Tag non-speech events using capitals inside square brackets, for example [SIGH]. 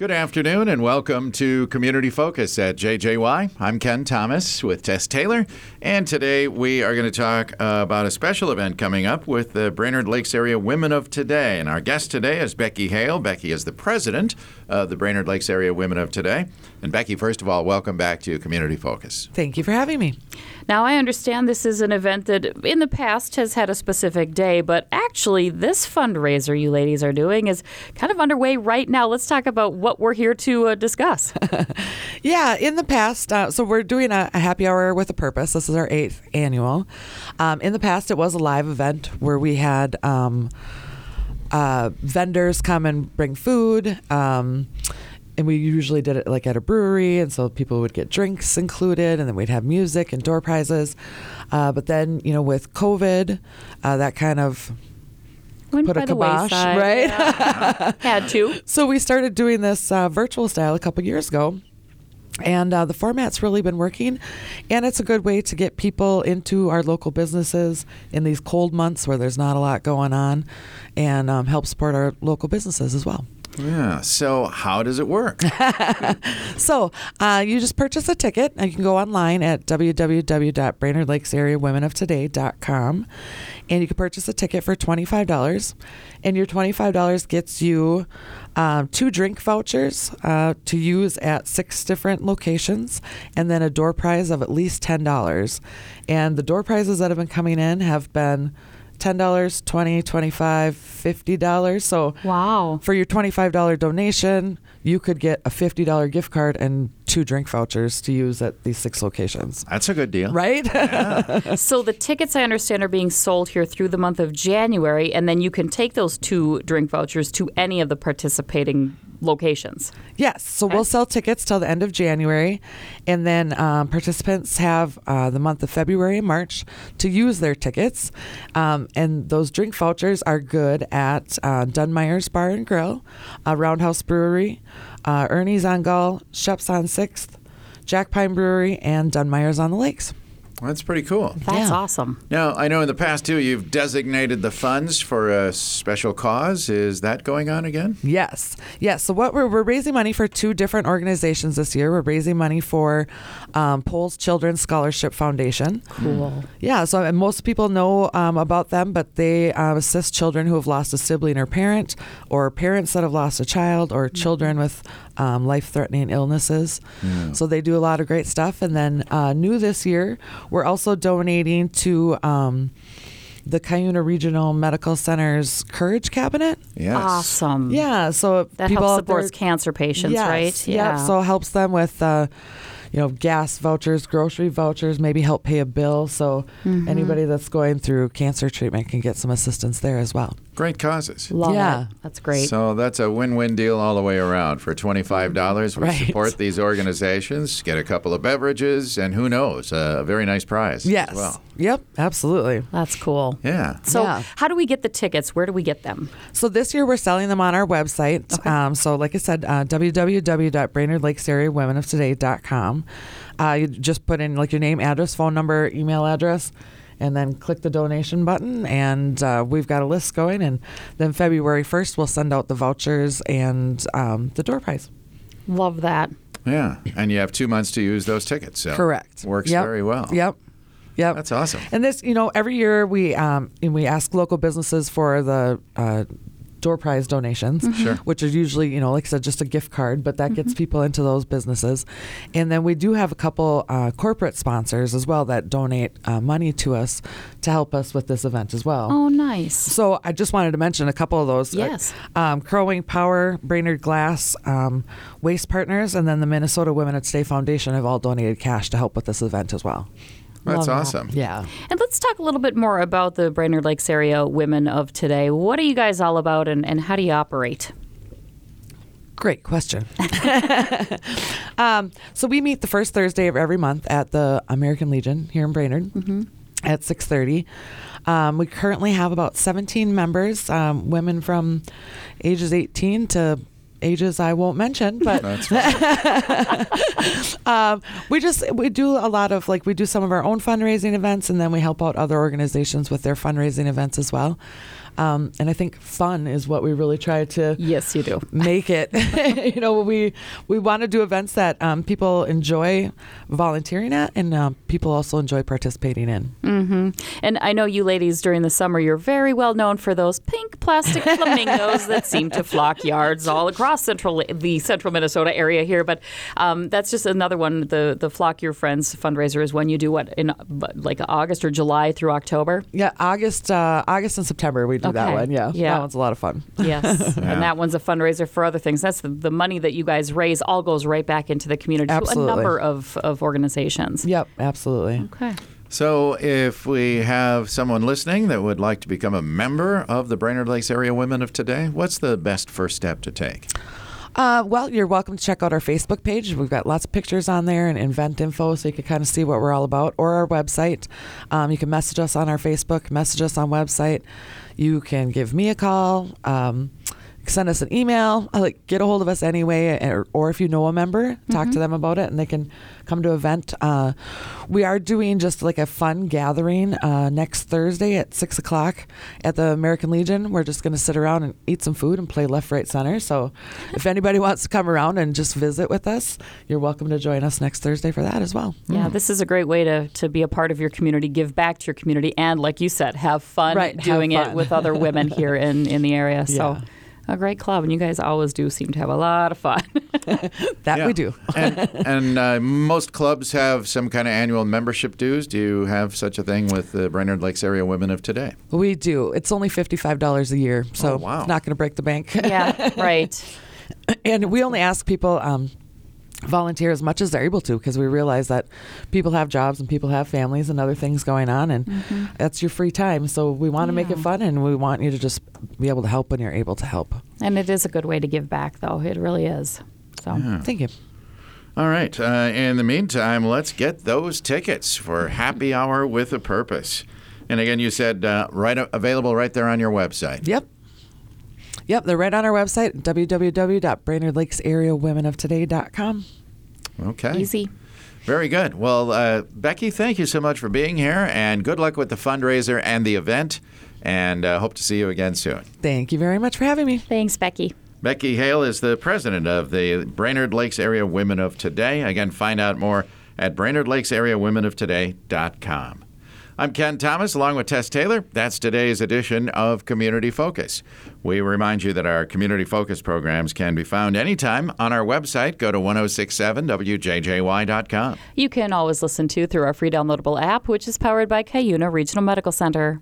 Good afternoon and welcome to Community Focus at JJY. I'm Ken Thomas with Tess Taylor, and today we are going to talk uh, about a special event coming up with the Brainerd Lakes Area Women of Today. And our guest today is Becky Hale. Becky is the president of the Brainerd Lakes Area Women of Today. And Becky, first of all, welcome back to Community Focus. Thank you for having me. Now, I understand this is an event that in the past has had a specific day, but actually, this fundraiser you ladies are doing is kind of underway right now. Let's talk about what we're here to uh, discuss. [LAUGHS] yeah, in the past, uh, so we're doing a, a, happy hour with a purpose. This is our eighth annual. Um, in the past, it was a live event where we had um, uh, vendors come and bring food. Um, and we usually did it like at a brewery, and so people would get drinks included, and then we'd have music and door prizes. Uh, but then, you know, with COVID, uh, that kind of Went put a kibosh, right? Yeah. [LAUGHS] Had to. So we started doing this uh, virtual style a couple years ago. And uh, the format's really been working, and it's a good way to get people into our local businesses in these cold months where there's not a lot going on, and um, help support our local businesses as well. Yeah. So, how does it work? [LAUGHS] so, uh, you just purchase a ticket. You can go online at www.brainerdlakesareawomenoftoday.com and you can purchase a ticket for $25. And your $25 gets you um, two drink vouchers uh, to use at six different locations and then a door prize of at least $10. And the door prizes that have been coming in have been $10, $20, $25, $50. So wow. for your $25 donation, you could get a $50 gift card and two drink vouchers to use at these six locations. That's a good deal. Right? Yeah. [LAUGHS] so the tickets I understand are being sold here through the month of January and then you can take those two drink vouchers to any of the participating locations. Yes. So okay. we'll sell tickets till the end of January, and then um, participants have uh, the month of February and March to use their tickets. Um, and those drink vouchers are good at uh, Dunmeyer's Bar and Grill, uh, Roundhouse Brewery, uh, Ernie's on Gull, Shep's on 6th, Jack Pine Brewery, and Dunmeyer's on the Lakes. That's pretty cool. That's yeah. awesome. Now, I know in the past too, you've designated the funds for a special cause. Is that going on again? Yes. Yes. So, what we're, we're raising money for two different organizations this year. We're raising money for um, Poles Children's Scholarship Foundation. Cool. Yeah. So, most people know um, about them, but they um, assist children who have lost a sibling or parent, or parents that have lost a child, or children with um, life threatening illnesses. Yeah. So they do a lot of great stuff. And then uh, new this year, we're also donating to. Um, the Cuyuna Regional Medical Center's Courage Cabinet. Yes. Awesome. Yeah. So that people helps support cancer patients, yes, right? Yeah. Yep. So it helps them with uh, you know, gas vouchers, grocery vouchers, maybe help pay a bill. So mm-hmm. anybody that's going through cancer treatment can get some assistance there as well. Great causes. Love yeah. It. That's great. So that's a win-win deal all the way around. For twenty-five dollars, we right. support these organizations, get a couple of beverages, and who knows, a very nice prize. Yes. well. Yep. Absolutely. That's cool. Yeah. So yeah. how do we get the tickets? Where do we get them? So this year we're selling them on our website. Okay. Um, so like I said, uh, www.brainerdlakesareawomenoftoday.com. Uh, you just put in like your name, address, phone number, email address, and then click the donation button. And uh, we've got a list going. And then February 1st, we'll send out the vouchers and um, the door prize. Love that. Yeah. And you have two months to use those tickets. So Correct. Works yep. very well. Yep. Yep. That's awesome. And this, you know, every year we um, we ask local businesses for the uh, door prize donations, mm-hmm. sure. which are usually, you know, like I said, just a gift card, but that mm-hmm. gets people into those businesses. And then we do have a couple uh, corporate sponsors as well that donate uh, money to us to help us with this event as well. Oh, nice. So I just wanted to mention a couple of those. Yes. Um, Crow Wing Power, Brainerd Glass, um, Waste Partners, and then the Minnesota Women of Today Foundation have all donated cash to help with this event as well. That's Love awesome. That. Yeah. And let's talk a little bit more about the Brainerd Lakes area women of today. What are you guys all about and, and how do you operate? Great question. [LAUGHS] um, so we meet the first Thursday of every month at the American Legion here in Brainerd mm-hmm. at 6.30. Um, we currently have about 17 members, um, women from ages 18 to ages I won't mention, but [LAUGHS] um, we just we do a lot of like we do some of our own fundraising events, and then we help out other organizations with their fundraising events as well. Um, and I think fun is what we really try to Yes, you do. [LAUGHS] make it. [LAUGHS] you know, we we want to do events that um, people enjoy volunteering at, and um, people also enjoy participating in. And I know you ladies during the summer, you're very well known for those pink plastic [LAUGHS] flamingos that seem to flock yards all across central the central Minnesota area here. But um, that's just another one. The the Flock Your Friends fundraiser is when you do what in like August or July through October. Yeah, August, uh, August and September we do that Okay. one. Yeah, Yeah. that one's a lot of fun. [LAUGHS] Yes, [LAUGHS] Yeah. and that one's a fundraiser for other things. That's the, the money that you guys raise all goes right back into the community Absolutely. to a number of, of organizations. Yep, absolutely. Okay. So, if we have someone listening that would like to become a member of the Brainerd Lakes Area Women of Today, what's the best first step to take? Uh, well, you're welcome to check out our Facebook page. We've got lots of pictures on there and event info, so you can kind of see what we're all about, or our website. Um, you can message us on our Facebook, message us on website. You can give me a call, um, send us an email, uh, like get a hold of us anyway, or, or if you know a member, talk to them about it, and they can come to event. Uh, we are doing just like a fun gathering uh, next Thursday at six o'clock at the American Legion. We're just going to sit around and eat some food and play left, right, center. So, [LAUGHS] if anybody wants to come around and just visit with us, you're welcome to join us next Thursday for that as well. Yeah, this is a great way to, to be a part of your community, give back to your community, and like you said, have fun Right, have doing it with other women here in, in the area. [LAUGHS] So, Yeah. A great club, and you guys always do seem to have a lot of fun. [LAUGHS] That Yeah. we do. and [LAUGHS] and uh, most clubs have some kind of annual membership dues. Do you have such a thing with the Brainerd Lakes Area Women of Today? We do. It's only fifty-five dollars a year, so Oh, wow. it's not going to break the bank. yeah, [LAUGHS] right. and we only ask people um, volunteer as much as they're able to because we realize that people have jobs and people have families and other things going on and that's your free time so we want to make it fun and we want you to just be able to help when you're able to help And it is a good way to give back, though. It really is. So, thank you All right. Uh, in the meantime, let's get those tickets for Happy Hour with a Purpose. And again, you said uh, right available right there on your website. yep yep they're right on our website www.brainerdlakesareawomenoftoday.com Okay. easy. Very good. Well, uh, Becky, thank you so much for being here, and good luck with the fundraiser and the event. And uh, hope to see you again soon. thank you very much for having me Thanks, Becky. Becky Hale is the president of the Brainerd Lakes Area Women of Today. Again, find out more at brainerdlakesareawomenoftoday.com. I'm Ken Thomas along with Tess Taylor. That's today's edition of Community Focus. We remind you that our Community Focus programs can be found anytime on our website. Go to 1067wjjy.com. You can always listen to through our free downloadable app, which is powered by Cuyuna Regional Medical Center.